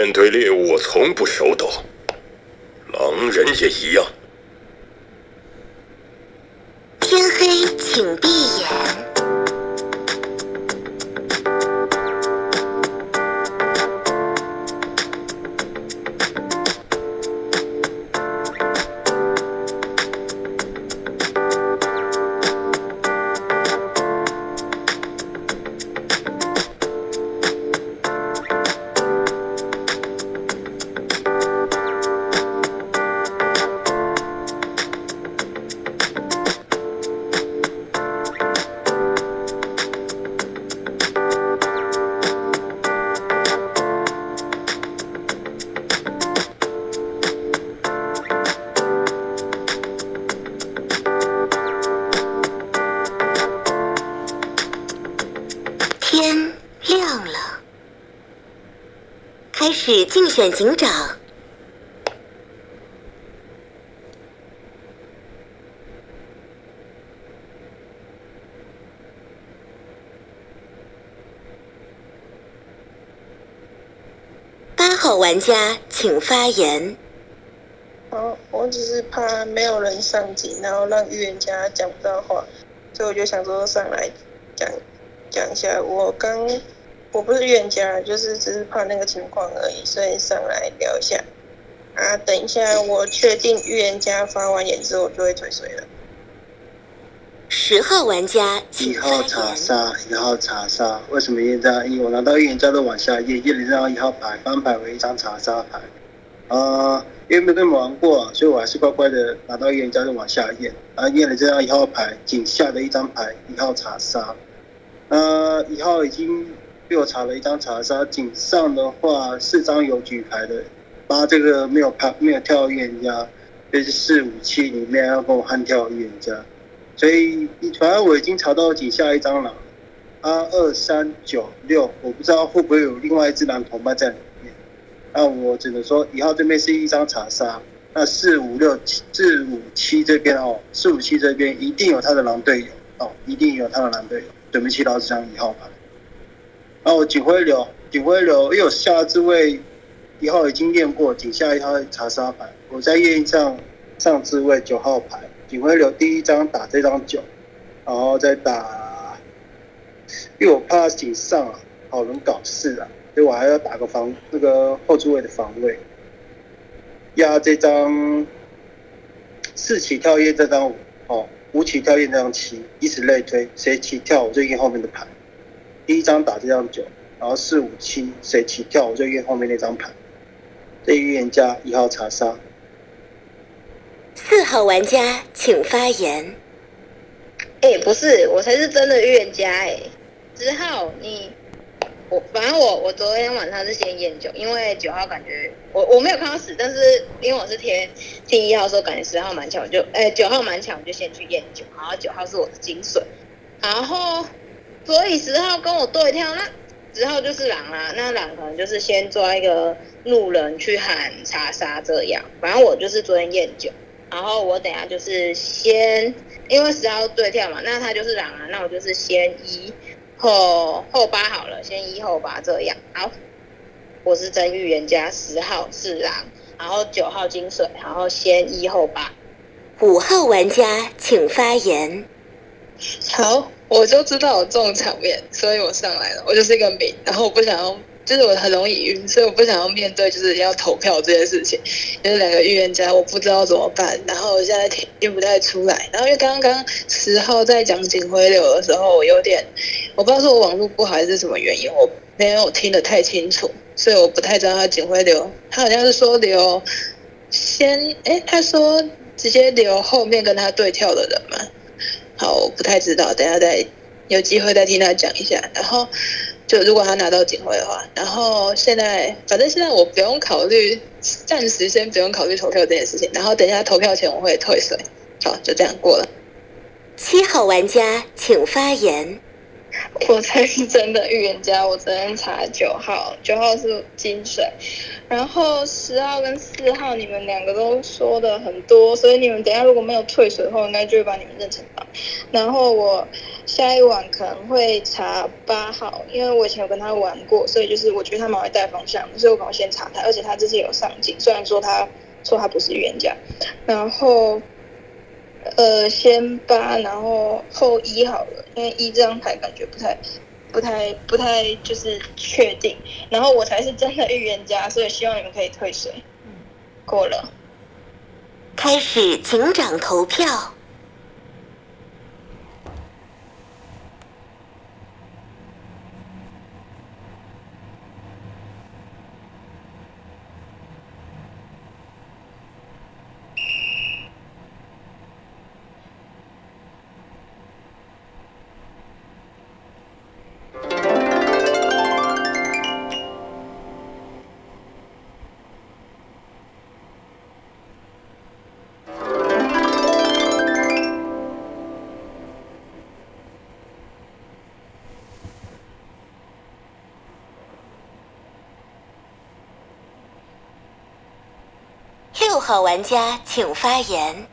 面对猎物，我从不手抖。狼人也一样。选警长。八号玩家请发言。哦，我只是怕没有人上警，然后让预言家讲不到话，所以我就想说上来讲讲一下。我刚我不是预言家，就是只是怕那个情况而已，所以上来聊一下。啊，等一下我确定预言家发完言之后，我就会退水了。十号玩家请一号。查杀，一号查杀，为什么验这样一？我拿到预言家的往下验，验了这张一号牌，翻牌为一张查杀牌。呃，因为没跟你们玩过、所以我还是乖乖的拿到预言家的往下验，然后验了这张一号牌，井下的一张牌，一号查杀。呃，一号已经被我查了一张查杀，井上的话四张有举牌的，八这个没有牌没有跳预言家，就是四五七里面要跟我悍跳预言家。所以反正我已经查到井下一张狼，啊二三九六，我不知道会不会有另外一只狼同伴在里面。那我只能说一号这边是一张查杀，那四五六七四五七这边哦，四五七这边一定有他的狼队友哦，一定有他的狼队友，准备祈祷这张一号牌。然后我警徽流，警徽流，因为我下这位一号已经验过，井下一号查杀牌，我再验一张上这位九号牌。警徽流第一张打这张九，然后再打，因为我怕井上啊好人搞事啊，所以我还要打个防那个后置位的防卫，压这张四起跳验这张五哦，五起跳验这张七，以此类推，谁起跳我就验后面的牌。第一张打这张九，然后四五七谁起跳我就验后面那张牌。这预言家一号查杀。四号玩家请发言。哎、不是，我才是真的预言家哎、之后你，我反正我我昨天晚上是先验九，因为九号感觉我我没有看到死，但是因为我是贴听一号说感觉十号蛮强，我就哎九、号蛮强，我就先去验九，然后九号是我的精髓，然后所以十号跟我对跳，那十号就是狼啊，那狼可能就是先抓一个路人去喊查杀这样，反正我就是昨天验九。然后我等下就是先，因为十号对跳嘛，那他就是狼啊，那我就是先一后后八好了，先一后八这样。好，我是真预言家，十号是狼，然后九号金水，然后先一后八。五号玩家请发言。好，我就知道有这种场面，所以我上来了。我就是一个民，然后我不想要，就是我很容易晕，所以我不想要面对就是要投票这件事情。就是两个预言家，我不知道怎么办，然后我现在听听不太出来。然后因为刚刚十号在讲警徽流的时候，我有点我不知道是我网络不好还是什么原因，我没有听得太清楚，所以我不太知道他警徽流，他好像是说留先，哎，他说直接留后面跟他对跳的人嘛。好，我不太知道，等下再有机会再听他讲一下。然后就如果他拿到警徽的话，然后现在反正现在我不用考虑，暂时先不用考虑投票这件事情。然后等一下投票前我会退水。好，就这样过了。七号玩家请发言。我才是真的预言家，我昨天查九号，九号是金水，然后十号跟四号你们两个都说的很多，所以你们等下如果没有退水的话，应该就会把你们认成八。然后我下一晚可能会查八号，因为我以前有跟他玩过，所以就是我觉得他蛮会带方向，所以我可能先查他，而且他这次有上镜，虽然说他说他不是预言家，然后。呃，先八，然后后一好了，因为一这张牌感觉不太、不太、不太就是确定。然后我才是真的预言家，所以希望你们可以退水。过了，开始警长投票。好玩家请发言。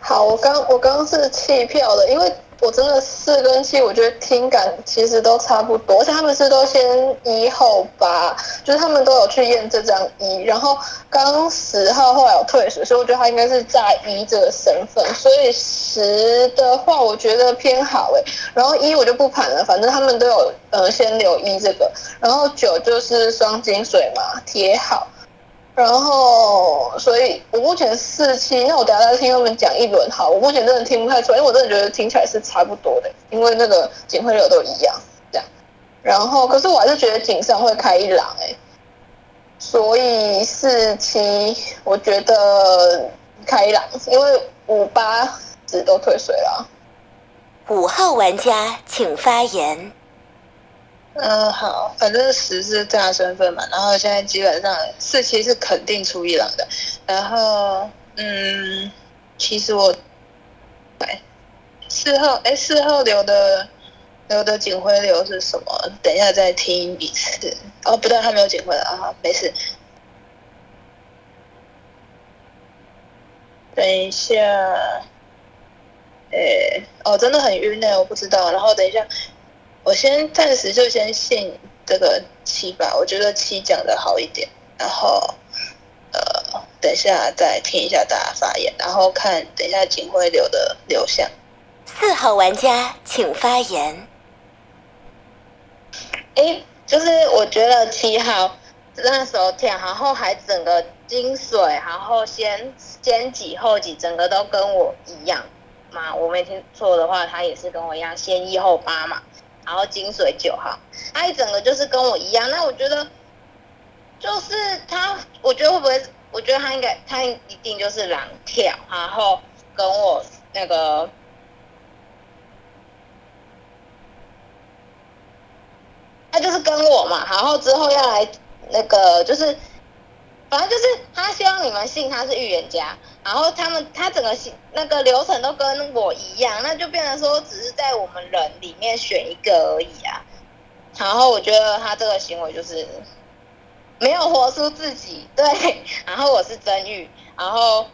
好，我刚我刚刚是弃票的，因为我真的四跟七，我觉得听感其实都差不多，而且他们是都先一后八，就是他们都有去验这张一，然后刚十号后来有退水，所以我觉得他应该是在一这个身份，所以十的话我觉得偏好诶，然后一我就不盘了，反正他们都有呃先留一这个，然后九就是双金水嘛，贴好。然后，所以我目前四期，那我等下再听他们讲一轮好。我目前真的听不太出来，因为我真的觉得听起来是差不多的，因为那个警徽流都一样这样。然后，可是我还是觉得警上会开一狼哎，所以四期我觉得开一狼，因为五八子都退水了。五号玩家请发言。嗯，好，反正十是大身份嘛，然后现在基本上四期是肯定出一郎的，然后嗯，其实我，哎，四号哎四号留的留的警徽流是什么？等一下再听一次。哦，不对，他没有警徽了啊，没事。等一下，哎，哦，真的很晕呢，我不知道。然后等一下。我先暂时就先信这个七吧，我觉得七讲的好一点。然后，呃，等一下再听一下大家发言，然后看等一下警徽流的流向。四号玩家请发言。哎，就是我觉得七号那时候跳，然后还整个金水，然后先先几后几，整个都跟我一样嘛。我没听错的话，他也是跟我一样，先一后八嘛。然后金水九号，他一整个就是跟我一样。那我觉得，就是他，我觉得会不会？我觉得他应该，他一定就是狼跳，然后跟我那个，他就是跟我嘛。然后之后要来那个，就是反正就是他希望你们信他是预言家。然后他们他整个那个流程都跟我一样，那就变成说只是在我们人里面选一个而已啊。然后我觉得他这个行为就是没有活出自己，对。然后我是真玉，然后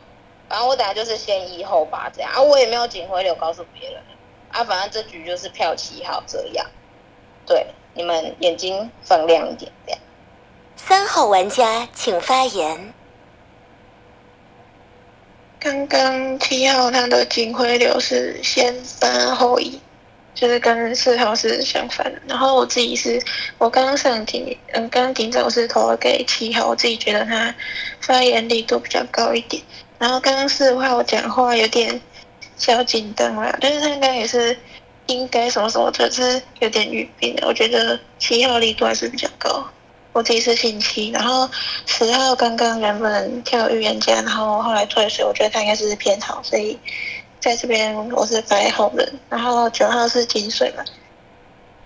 反正我等下就是先一后八这样啊，我也没有警徽流告诉别人啊，反正这局就是票七号这样。对，你们眼睛放亮一点这样。三号玩家请发言。刚刚七号他的警徽流是先八后一，就是跟四号是相反的。然后我自己是，我刚刚上庭，嗯，刚刚庭长是投给七号，我自己觉得他发言力度比较高一点。然后刚刚四号讲话有点小紧张啦，但是他应该也是应该什么什么，就是有点语病的。我觉得七号力度还是比较高。我自己是星期，然后十号刚刚原本跳预言家，然后后来退水，我觉得他应该是偏好，所以在这边我是白好人。然后九号是金水嘛，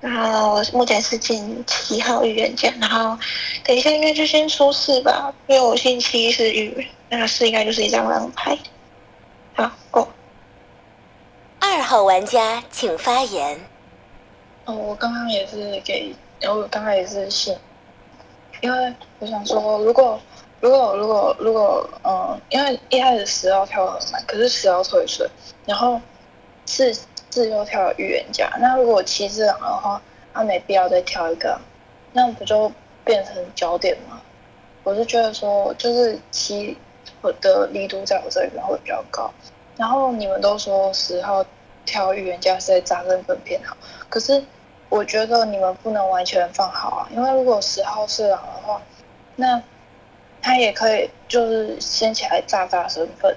然后目前是进七号预言家，然后等一下应该就先出四吧，因为我星期是预，那四应该就是一张狼牌。好，过。二号玩家请发言。哦，我刚刚也是给，然后我刚刚也是信，因为我想说，如果如果如果如果，嗯，因为一开始十号跳很慢，可是十号退水，然后四四又跳预言家，那如果七只狼的话，他没必要再跳一个，那不就变成焦点吗？我是觉得说，就是七我的力度在我这里面会比较高，然后你们都说十号跳预言家是在扎根分偏好，可是我觉得你们不能完全放好啊，因为如果十号是狼的话，那他也可以就是先起来炸炸身份，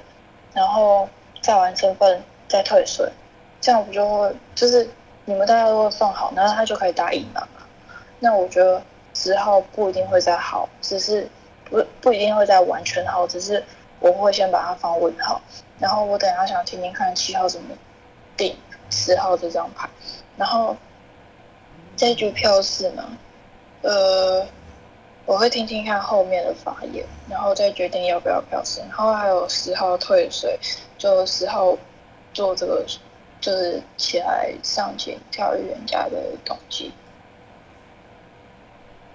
然后炸完身份再退水，这样不就会就是你们大家都会放好，然后他就可以打赢了。那我觉得十号不一定会再好，只是不不一定会再完全好，只是我会先把它放问号，然后我等下想听听看七号怎么定十号这张牌，然后这局票是呢，呃。我会听听看后面的发言，然后再决定要不要票升。然后还有十号退水，就十号做这个就是起来上前跳预言家的动机。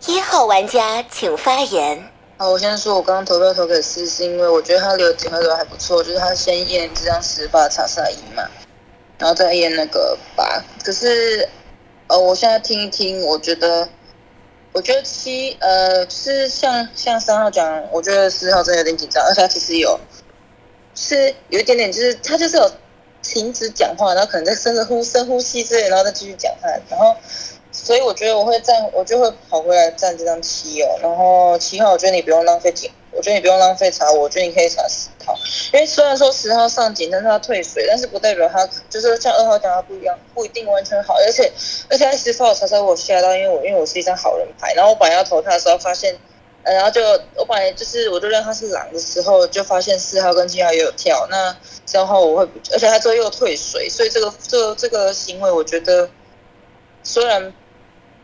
一号玩家请发言。好，我先说，我刚刚投票投给四，是因为我觉得他留警徽流还不错，就是他先验这张十发查萨一嘛，然后再验那个八。可是，呃，我现在听一听，我觉得。我觉得七呃是像像三号讲，我觉得四号真的有点紧张，而且他其实有是有一点点，就是他就是有停止讲话，然后可能在深呼深呼吸之类，然后再继续讲话，然后所以我觉得我会站，我就会跑回来站这张七哦，然后七号我觉得你不用浪费警。我觉得你不用浪费查我，我觉得你可以查十号，因为虽然说十号上警，但是他退水，但是不代表他就是像二号讲的不一样，不一定完全好，而且而且他十号查查我吓到，因为我因为我是一张好人牌，然后我本来要投他的时候发现，呃，然后就我本来就是我就认他是狼的时候，就发现四号跟七号也有跳，那三号我会，而且他之后又退水，所以这个这这个行为我觉得虽然。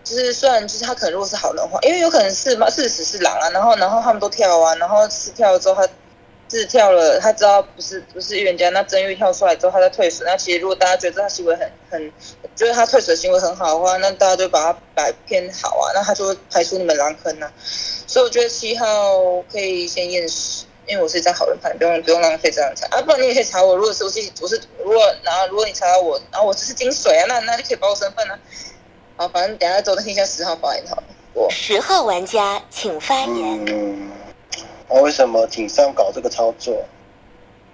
就是虽然就是他可能如果是好人话，因为有可能是嘛，事实是狼啊，然后然后他们都跳啊，然后是跳了之后他是跳了，他知道不是不是预言家，那真预跳出来之后他再退水，那其实如果大家觉得他行为很很，觉得他退水行为很好的话，那大家就把他摆偏好啊，那他就会排除你们狼坑呐。所以我觉得七号可以先验尸，因为我是一张好人牌，不用不用浪费这样查啊，不然你也可以查我，如果是我是我是如果然后如果你查到我，然后我只是金水啊，那那就可以报我身份啊。好，反正等下走，再听一下十号发言好。我十号玩家请发言。嗯，我为什么井上搞这个操作？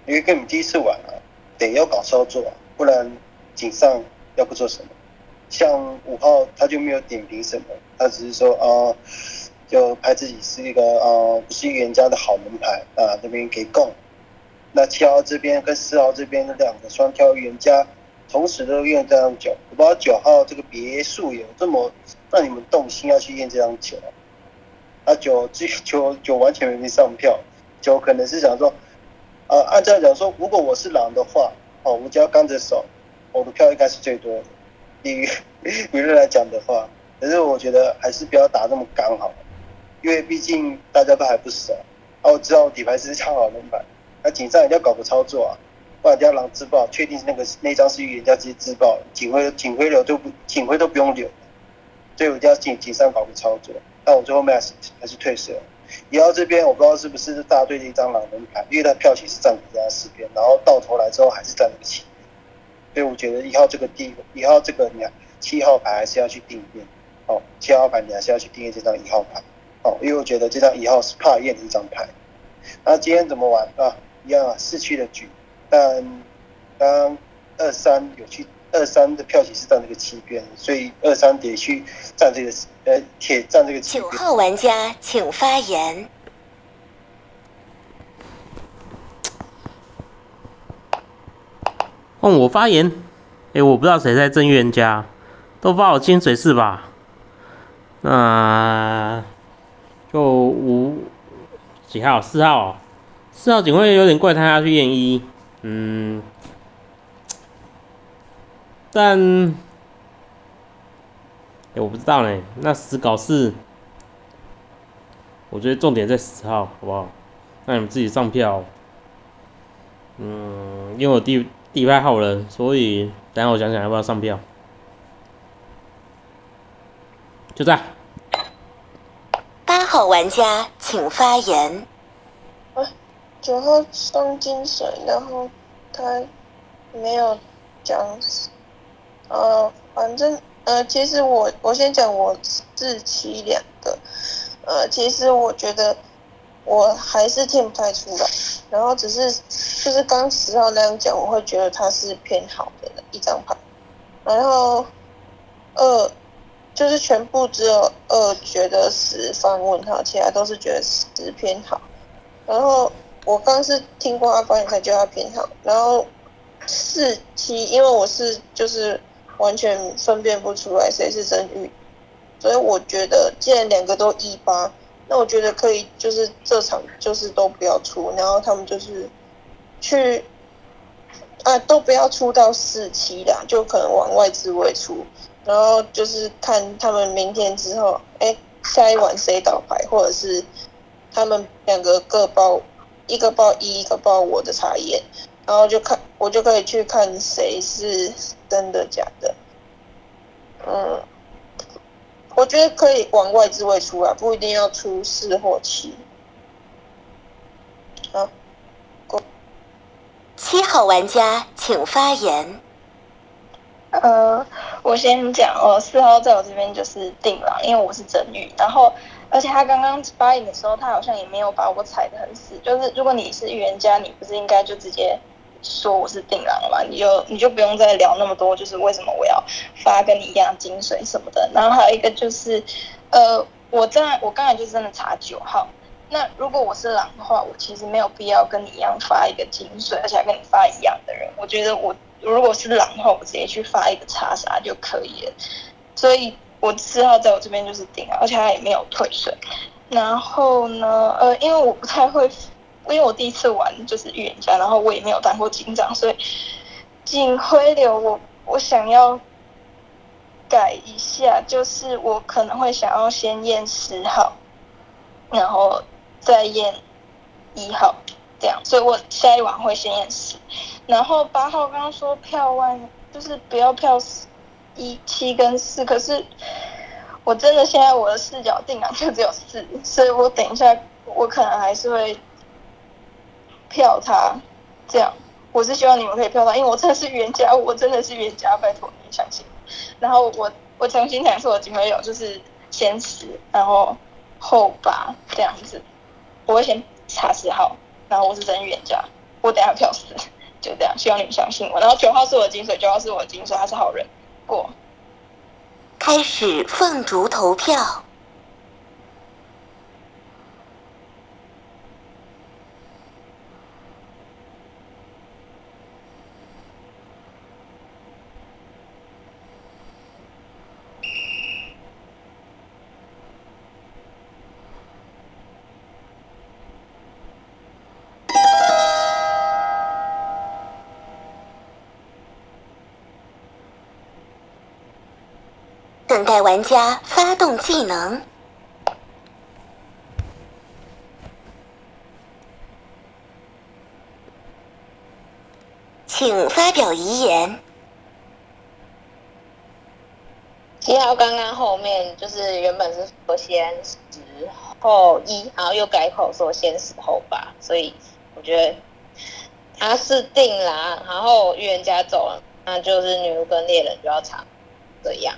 因为跟你们第一次玩啊，得要搞操作，不然井上要不做什么？像五号他就没有点评什么，他只是说啊，就拍自己是一个啊不是预言家的好门牌啊，这边给供。那七号这边跟四号这边的两个双挑预言家。同时都验这张九，我不知道九号这个别墅有这么让你们动心要去验这张九啊？啊九这九九完全没上票，九可能是想说，呃，按照讲说，如果我是狼的话，哦，我只要刚着手，我的票应该是最多的。以舆论来讲的话，可是我觉得还是不要打这么刚好，因为毕竟大家都还不熟。啊，我知道底牌是唱好人牌，那紧张一定要搞个操作啊。不然要狼自爆，确定那个那张是预言家直接自爆，警徽警徽流都不警徽都不用留，所以我就要紧紧上搞个操作。但我最后面还是还是退色。一号这边我不知道是不是大队的一张狼人牌，因为他票型是站比较四边，然后到头来之后还是站不起。所以我觉得一号这个地一号这个你七号牌还是要去定一遍。哦，七号牌你还是要去定验这张一号牌。哦，因为我觉得这张一号是怕验的一张牌。那今天怎么玩啊？一样啊，四区的局。但当二三有去二三的票型是站这个七边，所以二三得去站这个呃铁站这个七边。九号玩家请发言。换我发言。哎，我不知道谁在正预言家，都发我清水是吧？那就五几号？四号。四号警卫有点怪，他要去验一。嗯，但，哎，我不知道呢。那十搞四，我觉得重点在十号，好不好？那你们自己上票。嗯，因为我第第一排好人，所以等下我想想要不要上票。就这样。八号玩家请发言。九号双金水，然后他没有讲，呃，反正呃，其实我我先讲我四七两个，呃，其实我觉得我还是听不太出来，然后只是就是刚十号那样讲，我会觉得他是偏好的一张牌，然后二就是全部只有二觉得十方问号，其他都是觉得十偏好，然后。我刚是听过阿关才叫他偏好，然后四七，因为我是就是完全分辨不出来谁是真玉，所以我觉得既然两个都一八，那我觉得可以就是这场就是都不要出，然后他们就是去啊都不要出到四七啦，就可能往外置位出，然后就是看他们明天之后，哎下一晚谁倒牌，或者是他们两个各包。一个报一，一个报我的查验，然后就看我就可以去看谁是真的假的。嗯，我觉得可以往外置位出来，不一定要出四或七。好，七号玩家请发言。呃，我先讲哦，四号在我这边就是定了，因为我是真女，然后。而且他刚刚发言的时候，他好像也没有把我踩得很死。就是如果你是预言家，你不是应该就直接说我是定狼吗？你就你就不用再聊那么多，就是为什么我要发跟你一样精髓什么的。然后还有一个就是，呃，我在我刚才就是真的查九号。那如果我是狼的话，我其实没有必要跟你一样发一个精髓，而且还跟你发一样的人。我觉得我如果是狼的话，我直接去发一个叉杀就可以了。所以。我四号在我这边就是顶，而且他也没有退水。然后呢，呃，因为我不太会，因为我第一次玩就是预言家，然后我也没有当过警长，所以警徽流我我想要改一下，就是我可能会想要先验十号，然后再验一号，这样。所以我下一晚会先验十，然后八号刚刚说票万就是不要票死。一七跟四，可是我真的现在我的视角定啊就只有四，所以我等一下我可能还是会票他这样。我是希望你们可以票他，因为我真的是冤家，我真的是冤家，拜托你相信。然后我我重新讲一次我机会有，就是先十，然后后八这样子。我会先查十号，然后我是真冤家，我等下票死，就这样。希望你们相信我。然后九号是我的金水，九号是我的金水，他是好人。开始凤竹投票。待玩家发动技能，请发表遗言。七号刚刚后面就是原本是说先十后一，然后又改口说先十后八，所以我觉得他是定了，然后预言家走了，那就是女巫跟猎人就要长这样。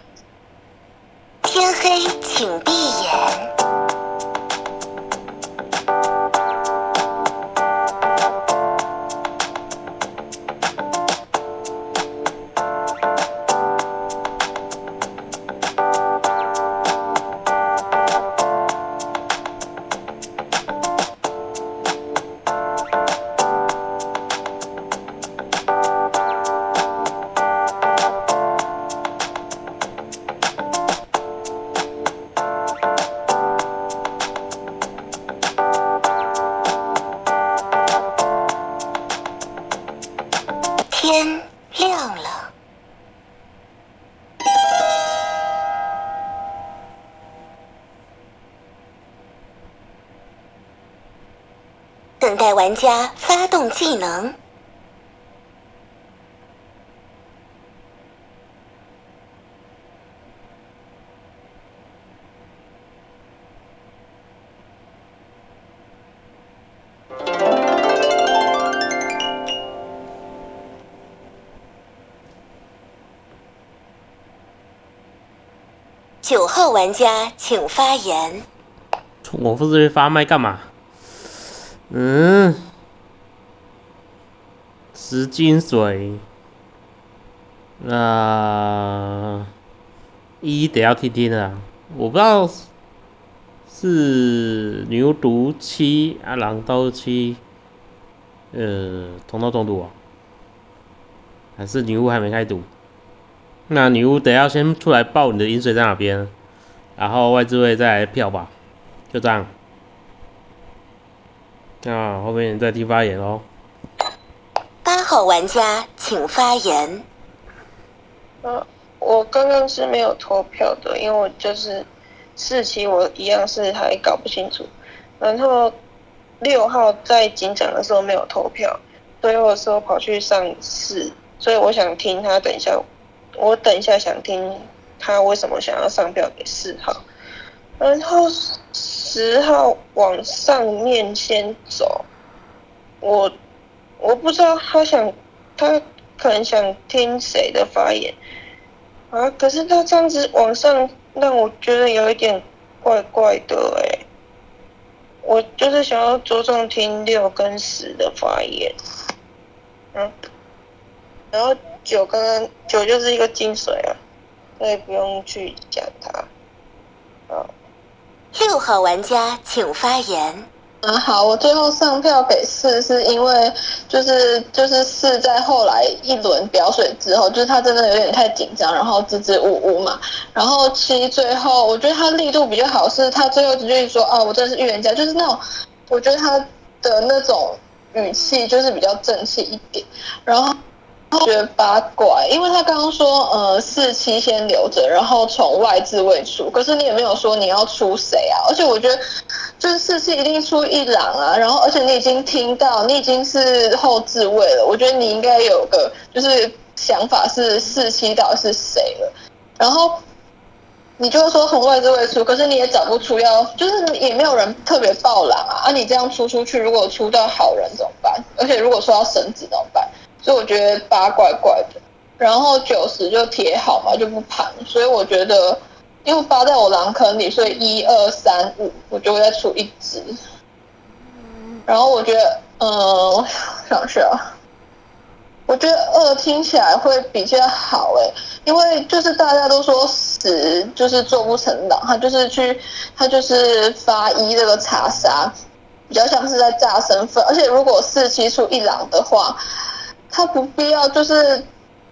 天黑，请闭眼。玩家发动技能。九号玩家，请发言。我负责人发麦干嘛？嗯。十金水，那一得要听听啊，我不知道是牛毒七啊，狼刀七，呃，同刀中毒啊，还是女巫还没开毒？那女巫得要先出来报你的饮水在哪边，然后外置位再来票吧，就这样。那后面再听发言哦。八号玩家请发言。呃，我刚刚是没有投票的，因为我就是四期我一样是还搞不清楚。然后六号在警长的时候没有投票，最后的时候跑去上四，所以我想听他等一下，我等一下想听他为什么想要上票给四号。然后十号往上面先走，我我不知道他想他可能想听谁的发言。啊，可是他这样子往上让我觉得有一点怪怪的哎，我就是想要着重听六跟十的发言，嗯，然后九刚刚九就是一个金水啊，所以不用去讲它，啊。六号玩家请发言。啊，好，我最后上票给四，是因为就是就是四在后来一轮表水之后，就是他真的有点太紧张，然后支支吾吾嘛。然后七最后，我觉得他力度比较好，是他最后直接说啊，我真的是预言家，就是那种我觉得他的那种语气就是比较正气一点，然后。觉得八怪，因为他刚刚说，呃，四七先留着，然后从外置位出，可是你也没有说你要出谁啊？而且我觉得，就是四期一定出一郎啊，然后而且你已经听到，你已经是后置位了，我觉得你应该有个就是想法是四期到底是谁了，然后你就说从外置位出，可是你也找不出要，就是也没有人特别爆狼啊，啊，你这样出出去，如果出到好人怎么办？而且如果说要神子怎么办？所以我觉得八怪怪的，然后九十就贴好嘛，就不盘。所以我觉得，因为八在我狼坑里，所以一二三五，我就会再出一只。然后我觉得，嗯，想想，我觉得二听起来会比较好诶，因为就是大家都说十就是做不成狼，他就是去他就是发一这个查杀，比较像是在炸身份。而且如果四七出一狼的话。他不必要，就是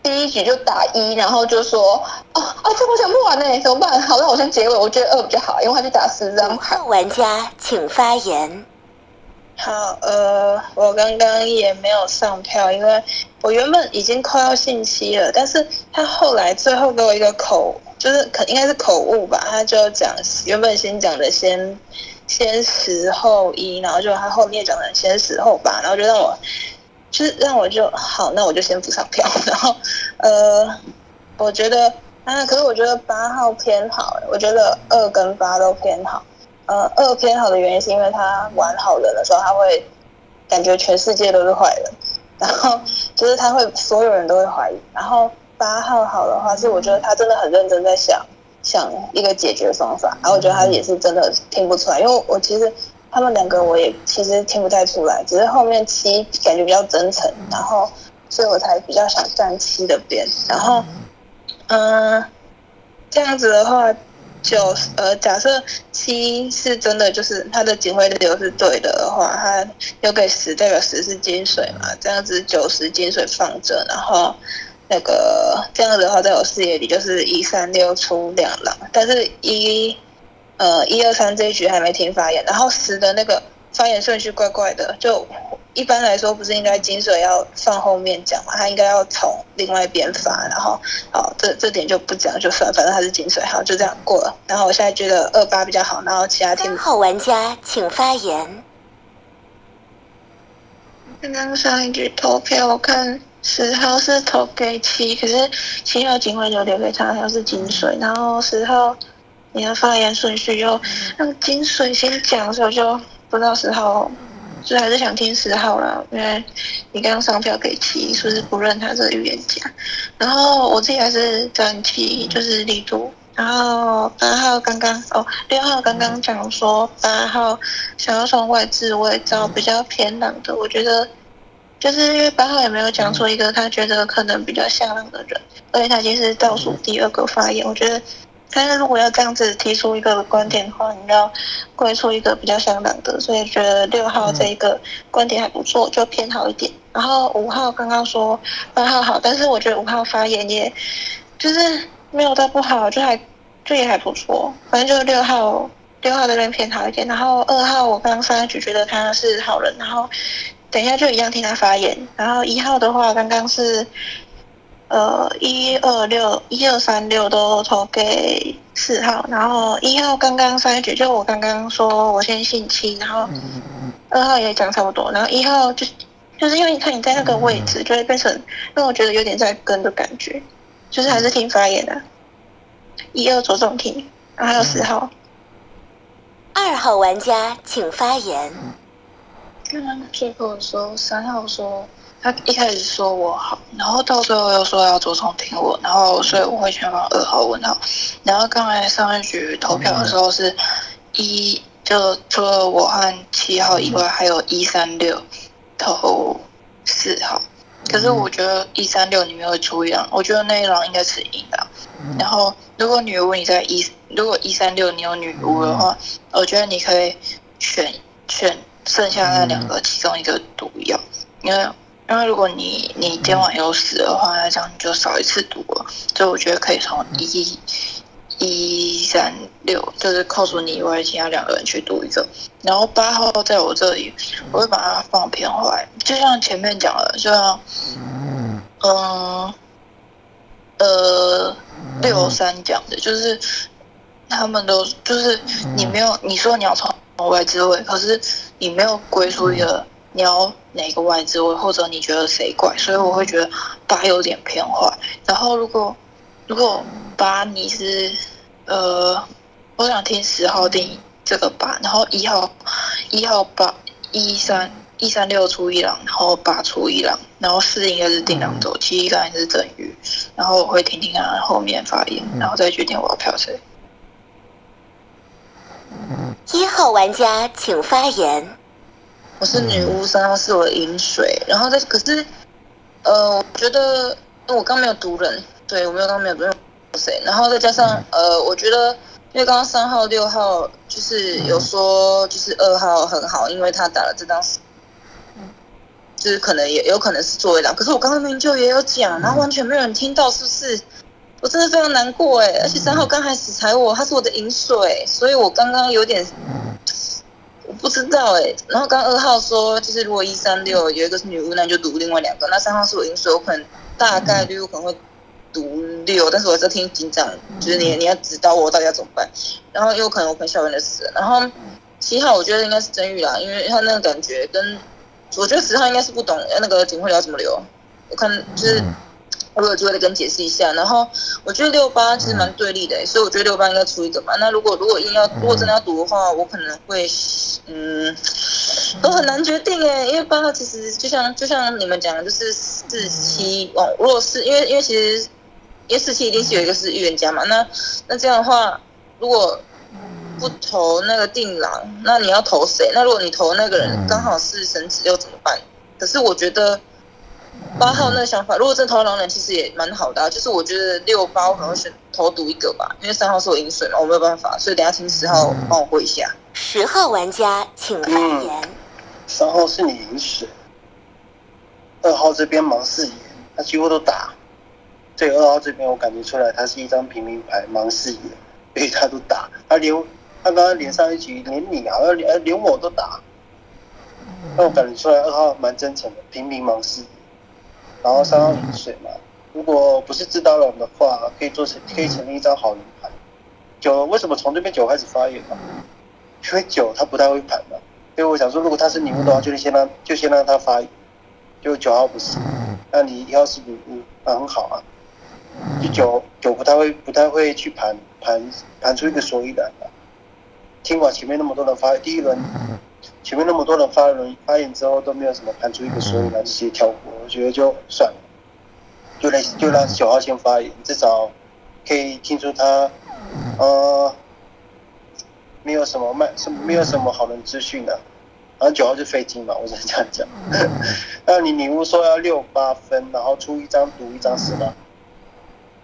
第一局就打一，然后就说，哦啊，这我想不完呢，怎么办？好，那我先结尾，我觉得二比较好，因为他去打四张牌。玩家请发言。好，呃，我刚刚也没有上票，因为我原本已经快要信息了，但是他后来最后给我一个口，就是可应该是口误吧，他就讲原本先讲的先先十后一，然后就他后面讲的先十后八，然后就让我。就是让我就好，那我就先补上票。然后，呃，我觉得啊，可是我觉得八号偏好，我觉得二跟八都偏好。呃，二偏好的原因是因为他玩好人的时候，他会感觉全世界都是坏人，然后就是他会所有人都会怀疑。然后八号好的话，是我觉得他真的很认真在想想一个解决方法。然后我觉得他也是真的听不出来，因为我其实。他们两个我也其实听不太出来，只是后面七感觉比较真诚，然后所以我才比较想站七的边。然后，嗯，这样子的话，九呃，假设七是真的，就是他的警徽流是对的话，他留给十代表十是金水嘛，这样子九十金水放着，然后那个这样子的话，在我视野里就是一三六出两狼，但是一。呃，一二三这一局还没听发言，然后十的那个发言顺序怪怪的，就一般来说不是应该金水要放后面讲嘛，他应该要从另外一边发，然后好，这这点就不讲就算，反正他是金水，好就这样过了。然后我现在觉得二八比较好，然后其他听。号玩家请发言。刚刚上一局投票，我看十号是投给七，可是七号警徽就留给他，他是金水，然后十号。你的发言顺序又让金水先讲的时候，就不知道十号，就还是想听十号了，因为你刚刚上票给七，是不是不认他这个预言家？然后我自己还是整七，就是力度，然后八号刚刚哦，六号刚刚讲说八号想要从外置位找比较偏冷的，我觉得就是因为八号也没有讲出一个他觉得可能比较像冷的人，而且他已经是倒数第二个发言，我觉得但是如果要这样子提出一个观点的话，你要归出一个比较相等的，所以觉得六号这一个观点还不错，就偏好一点。然后五号刚刚说八号好，但是我觉得五号发言也就是没有到不好，就还就也还不错，反正就是六号六号这边偏好一点。然后二号我刚刚上一局觉得他是好人，然后等一下就一样听他发言。然后一号的话，刚刚是呃一二六一二三六都投给四号，然后一号刚刚上一局就我刚刚说我先信七，然后二号也讲差不多，然后一号就就是因为你看你在那个位置，就会变成让我觉得有点在跟的感觉，就是还是听发言的。一二着重听，然后还有四号。二号玩家请发言。刚刚最后的时候，三号说他一开始说我好，然后到最后又说要着重听我，然后所以我会全放二号问号。然后刚才上一局投票的时候是一，就除了我和七号以外，还有一三六投四号。可是我觉得一三六你没有出一狼，我觉得那一狼应该是赢的。然后如果女巫你在一，如果一三六你有女巫的话，我觉得你可以选选剩下那两个其中一个毒药，因为因为如果你你今晚有死的话，那这样你就少一次赌了。所以我觉得可以从一一三六，就是扣除你以外其他两个人去赌一个。然后八号在我这里，我会把它放偏坏，就像前面讲的，就像嗯呃六三讲的，就是他们都就是你没有你说你要从外置位，可是你没有归属一个你你要哪个外置位，或者你觉得谁怪，所以我会觉得八有点偏坏。然后如果如果八你是呃，我想听十号定这个八，然后一号一号八一三一三六出一狼，然后八出一狼，然后四应该是定狼走，七应该是正鱼，然后我会听听他后面发言，然后再决定我要票谁。一号玩家请发言。我是女巫，三号是我的饮水，然后再可是，呃，我觉得我刚没有读人，对我没有刚没有读人谁，然后再加上呃，我觉得因为刚刚三号六号就是有说就是二号很好，因为他打了这张，就是可能也有可能是作为狼，可是我刚刚明明就也有讲，然后完全没有人听到，是不是？我真的非常难过哎，而且三号刚开始踩我，他是我的饮水，所以我刚刚有点。我不知道哎、然后刚二号说，就是如果一三六有一个是女巫，那就读另外两个。那三号是我因所，我可能大概率我可能会读六，但是我还是听警长，就是你你要指导我到底要怎么办。然后有可能我可能校园的死。然后七号我觉得应该是真玉啦，因为他那个感觉跟我觉得十号应该是不懂那个警徽要怎么留。我看就是我有机会再跟解释一下。然后我觉得六八其实蛮对立的、欸，所以我觉得六八应该出一个嘛。那如果如果硬要如果真的要赌的话，我可能会嗯都很难决定哎、因为八号其实就像就像你们讲的，就是四七哦，如果是因为因为其实因为四七一定是有一个是预言家嘛，那那这样的话，如果不投那个定狼，那你要投谁？那如果你投那个人刚好是神子又怎么办？可是我觉得八号那个想法，如果真的投狼人，其实也蛮好的、啊。就是我觉得六八我可能会选投赌一个吧，因为三号是我饮水嘛，我没有办法，所以等一下听十号帮我过一下。十号玩家请发言。三号是你饮水，二号这边盲视野，他几乎都打。所以二号这边我感觉出来，他是一张平民牌盲视野，所以他都打。他连他刚刚连上一局，连你好像连连我都打。那我感觉出来二号蛮真诚的，平民盲视野。然后三号饮水嘛，如果不是知道人的话，可以做成可以成立一张好人牌。九为什么从这边九开始发言嘛？因为九他不太会盘嘛，所以我想说，如果他是女巫的话，就先让就先让他发言。就九号不是，那你要是女巫，那很好啊。就九九不太会不太会去盘盘盘出一个所以然的。听完前面那么多人发第一轮，前面那么多人发人发言之后都没有什么盘出一个所以然，直接跳过，我觉得就算了，就让就让九号先发言，至少可以听出他呃，没有什么卖，什没有什么好人资讯的。然后九号是飞金嘛，我只能这样讲。那你女巫说要六八分，然后出一张赌一张是吗？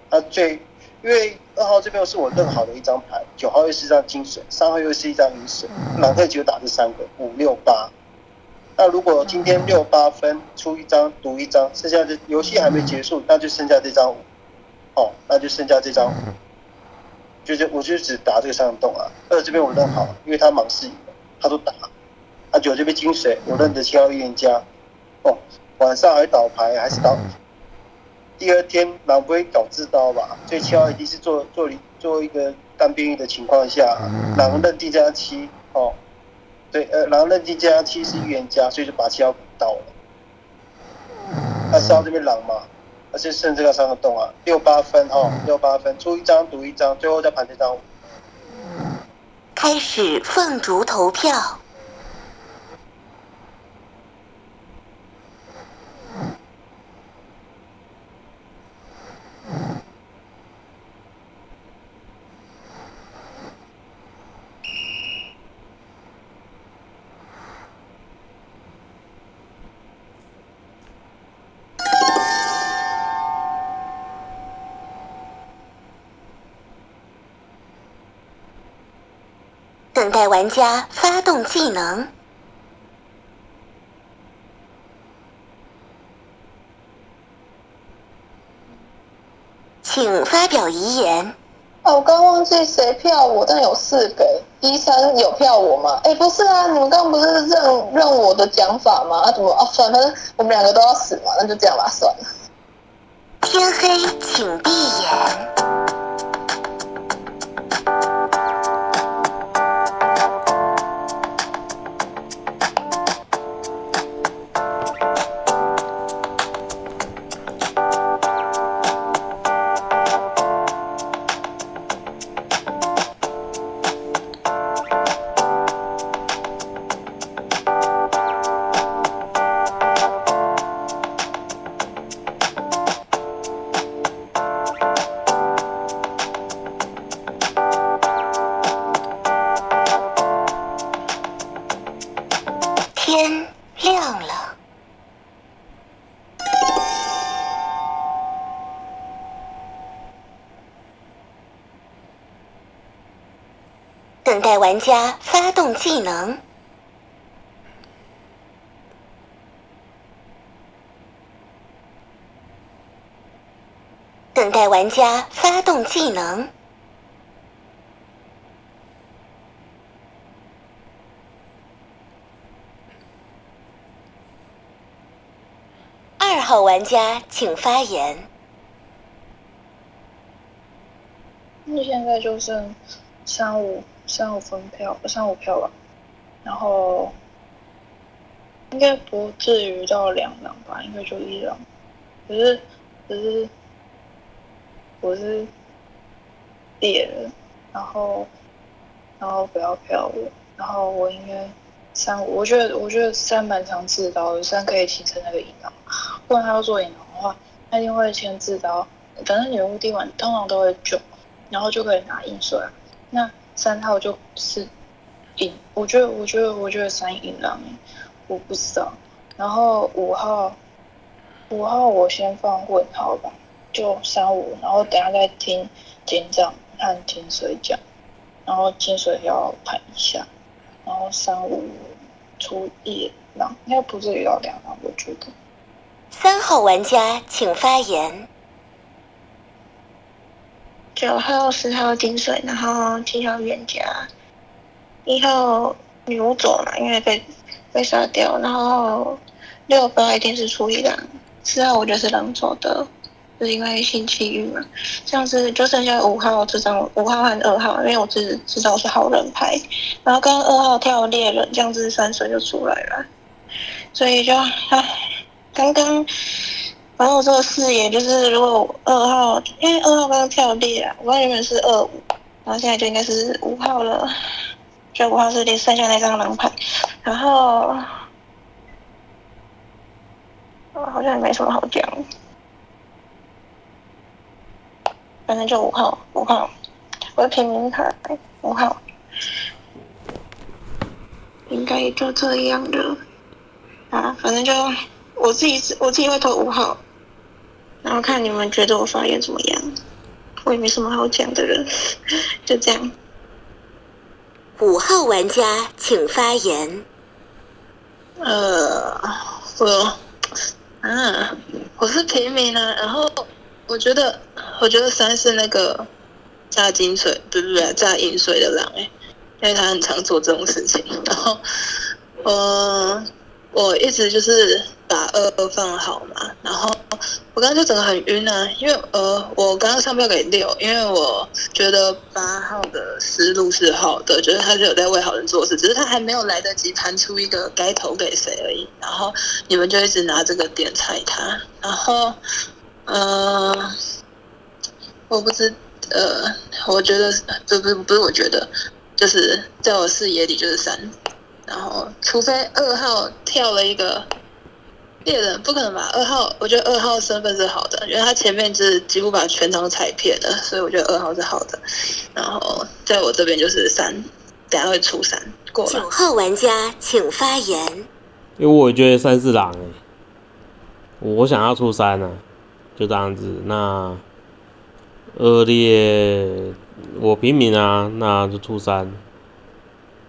那最因为二号这边是我认好的一张牌，九号又是一张金水，三号又是一张银水，狼可以只有打这三个五六八。那如果今天六八分出一张赌一张，剩下的游戏还没结束，那就剩下这张五，哦，那就剩下这张五，就是我就只打这个三个洞啊。二这边我认好，因为他忙事他都打。啊九这边金水，我认得七号预言家，哦，晚上还倒牌还是倒，第二天狼不会搞自刀吧？所以七号一定是做做做一个单边域的情况下，狼认定这张七，哦。对，呃，然后认定这张七是预言家，所以就把七号倒了。那四号这边狼嘛，而且剩这个三个洞啊，六八分哦，六八分出一张赌一张，最后再盘这张。开始凤竹投票。等待玩家发动技能，请发表遗言。哦，我刚忘记谁票我，但有四个。一三有票我吗？哎，不是啊，你们刚刚不是认认我的讲法吗？啊，怎么啊？算了，反正我们两个都要死嘛，那就这样吧，算了。天黑，请闭眼。家发动技能，等待玩家发动技能。二号玩家请发言。那现在就剩三五三五分票，三五票吧。然后应该不至于到两狼吧，应该就一狼。可是可是我是猎人，然后然后不要票我，然后我应该三，我觉得我觉得三蛮长刺刀的，三可以形成那个引狼。不然他要做引狼的话，他一定会先自刀。反正女巫第一晚通常都会救，然后就可以拿硬水。那三号就是赢，我觉得我觉得我觉得三引狼，我不知道。然后五号五号我先放问号吧，就三五，然后等下再听警长和金水讲，然后金水要盘一下，然后三五出一狼，应该不至于到两狼，我觉得。三号玩家请发言。九号、十号金水，然后七号冤家，一号女巫走了，因为被被杀掉，然后六八一定是出一狼，四号我觉得是狼走的，就是因为星期一嘛，这样子就剩下五号这张，五号和二号，因为我只知道是好人牌，然后跟二号跳猎人，这样子三水就出来了，所以就唉，刚刚。反正我这个视野就是，如果二号，因为二号刚刚跳猎啊，我原本是二五，然后现在就应该是五号了，就五号是连剩下那张狼牌，然后，好像也没什么好讲，反正就五号，五号，我的平民牌五号，应该就这样了。啊，反正就我自己我自己会投五号，然后看你们觉得我发言怎么样。我也没什么好讲的了，就这样。五号玩家请发言。呃，我，啊，我是平民啊，然后我觉得，我觉得三是那个炸金水，不是不是炸银水的狼哎、因为他很常做这种事情，然后，呃，我一直就是把二放好嘛，然后我刚刚就整个很晕啊，因为呃，我刚刚上票给六，因为我觉得八号的思路是好的，觉得他是有在为好人做事，只是他还没有来得及盘出一个该投给谁而已，然后你们就一直拿这个点踩他，然后，呃，我不知，呃，我觉得不不不是，我觉得就是在我视野里就是三，然后除非二号跳了一个猎人，不可能吧？二号，我觉得二号身份是好的，因为他前面就是几乎把全场踩遍了，所以我觉得二号是好的。然后在我这边就是三，等下会出三过了。九号玩家请发言。因为我觉得三是狼哎、我想要出三啊，就这样子。那恶劣我平民啊，那就出三，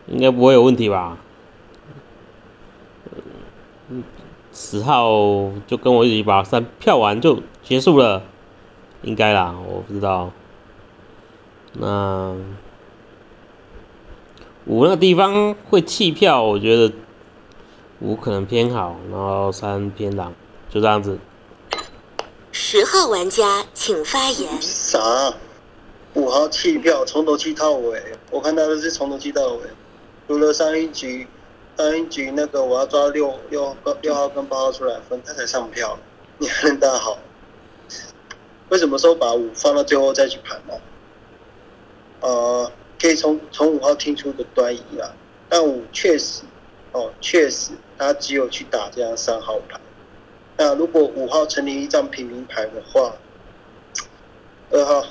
应该不会有问题吧？嗯十号就跟我一起把三票完就结束了，应该啦，我不知道。那五那个地方会弃票，我觉得五可能偏好，然后三偏狼，就这样子。十号玩家请发言。啥？五号弃票，从头弃到尾。我看他的是从头弃到尾，除了上一局，上一局那个我要抓六六六号跟八号出来分，他才上票。你还能大好？为什么说把五放到最后再去盘呢？呃，可以从从五号听出个端倪啦。但五确实，哦，确实他只有去打这样三号牌。那如果五号成立一张平民牌的话，二号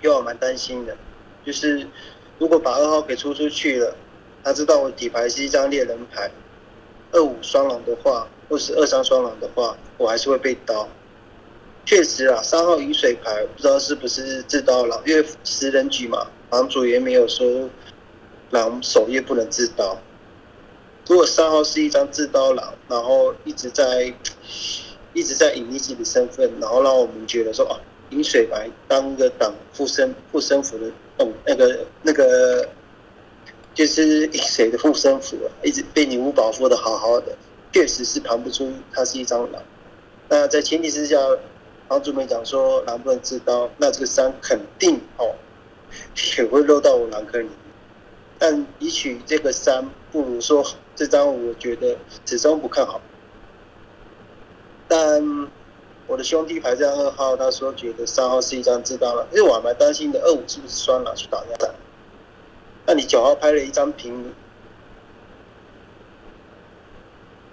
又蛮担心的，就是如果把二号给出出去了，他知道我底牌是一张猎人牌，二五双狼的话，或是二三双狼的话，我还是会被刀。确实啊，三号饮水牌不知道是不是自刀狼，因为十人局嘛，房主也没有说狼首页不能自刀。如果三号是一张自刀狼，然后一直在一直在隐匿自己的身份，然后让我们觉得说哦，饮水牌当个挡护身护身符的动那个那个就是谁的护身符啊，一直被女巫保护的好好的，确实是盘不出它是一张狼。那在前提之下，房主们讲说狼不能自刀，那这个三肯定哦也会漏到我狼坑里面。但比起这个三，不如说这张我觉得始终不看好。但我的兄弟排在二号，他说觉得三号是一张自刀了，因为我还蛮担心的，二五是不是双狼去打这样？那你九号拍了一张平，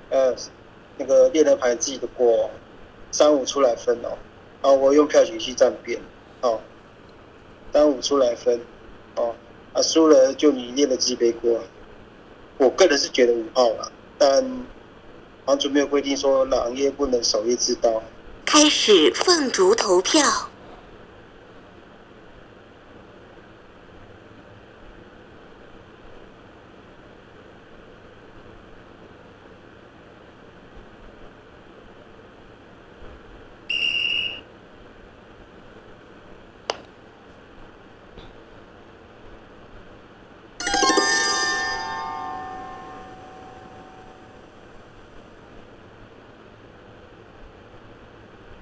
呃，那个猎人牌自己的锅、三五出来分哦，啊，我用票取去站边，哦，三五出来分，哦，啊，输了就你列了自己背锅。我个人是觉得五号了，但房主没有规定说狼业不能首页自刀。开始放逐投票。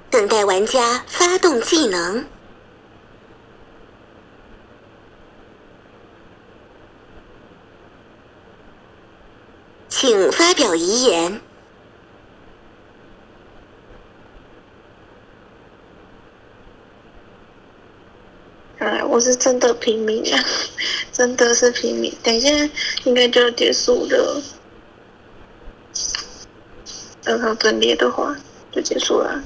等待玩家发动技能。请发表遗言。哎，我是真的平民啊，真的是平民。等一下应该就要结束了。二号分裂的话就结束了。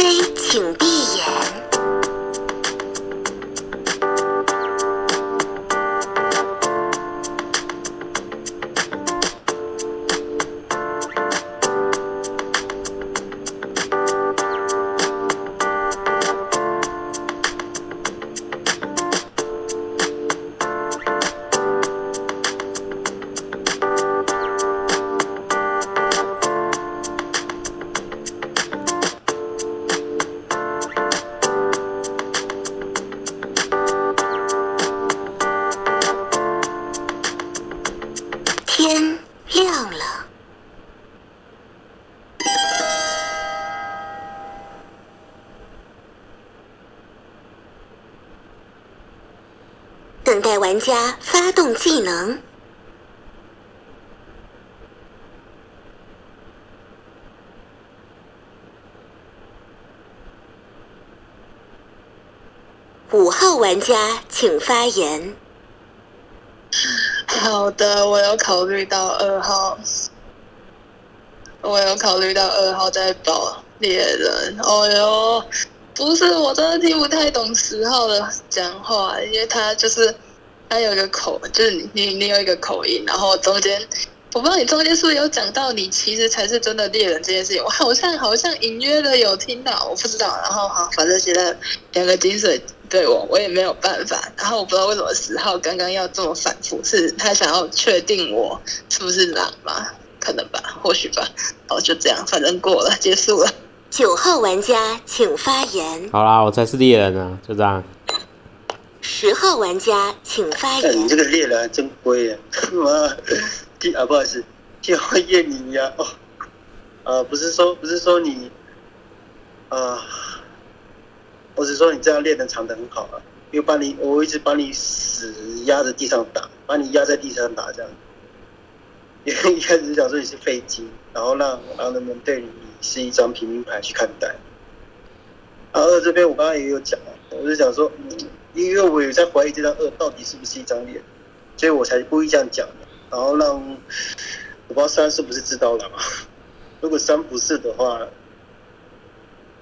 非，请闭眼。家请发言。好的，我有考虑到二号，我有考虑到二号在保猎人。哦哟，不是，我真的听不太懂十号的讲话，因为他就是他有一个口，就是你你你有一个口音，然后中间我不知道你中间是不是有讲到你其实才是真的猎人这件事情，我好像好像隐约的有听到，我不知道。然后好，反正现在两个金水对我，我也没有办法。然后我不知道为什么十号刚刚要这么反复，是他想要确定我是不是狼吗？可能吧，或许吧。哦，就这样，反正过了，结束了。九号玩家请发言。好啦，我才是猎人啊，就这样。十号玩家请发言你这。个猎人还真龟啊！妈，替啊，不好意思，替我验你呀、哦，呃，不是说不是说你，啊、我是说你这样练的藏的很好啊，因为把你我一直把你死压在地上打，把你压在地上打这样。因为一开始讲说你是飞机，然后让让人们对你是一张平民牌去看待。然后二这边我刚刚也有讲，我就想说，嗯，因为我有在怀疑这张二到底是不是一张脸，所以我才故意这样讲，然后让我不知道三是不是知道了嘛？如果三不是的话，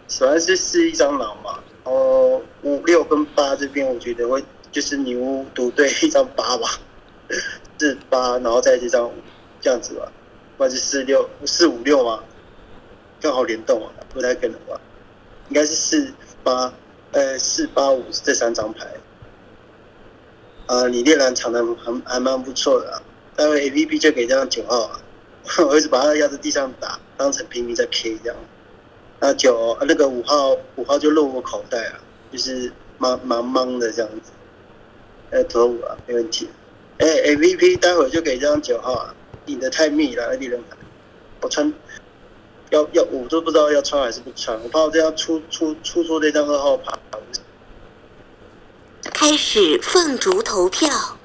首先是是一张狼嘛。然后五六跟八这边，我觉得会就是女巫赌对一张八吧，四八，然后再这张五这样子吧，或者四六四五六嘛，刚好联动啊，不太可能吧？应该是四八呃四八五这三张牌。啊，你猎人藏的还还蛮不错的啊。待会 A P P 就给这张九号啊，我一直把他压在地上打，当成平民在 K 这样。那九那个五号五号就露我口袋啊，就是茫茫茫的这样子。呃，投五啊，没问题。哎，A V P 待会就给这张九号啊，你的太密了，猎人牌。我穿要要我都不知道要穿还是不穿，我怕我这样出出出错这张二号牌。开始凤竹投票。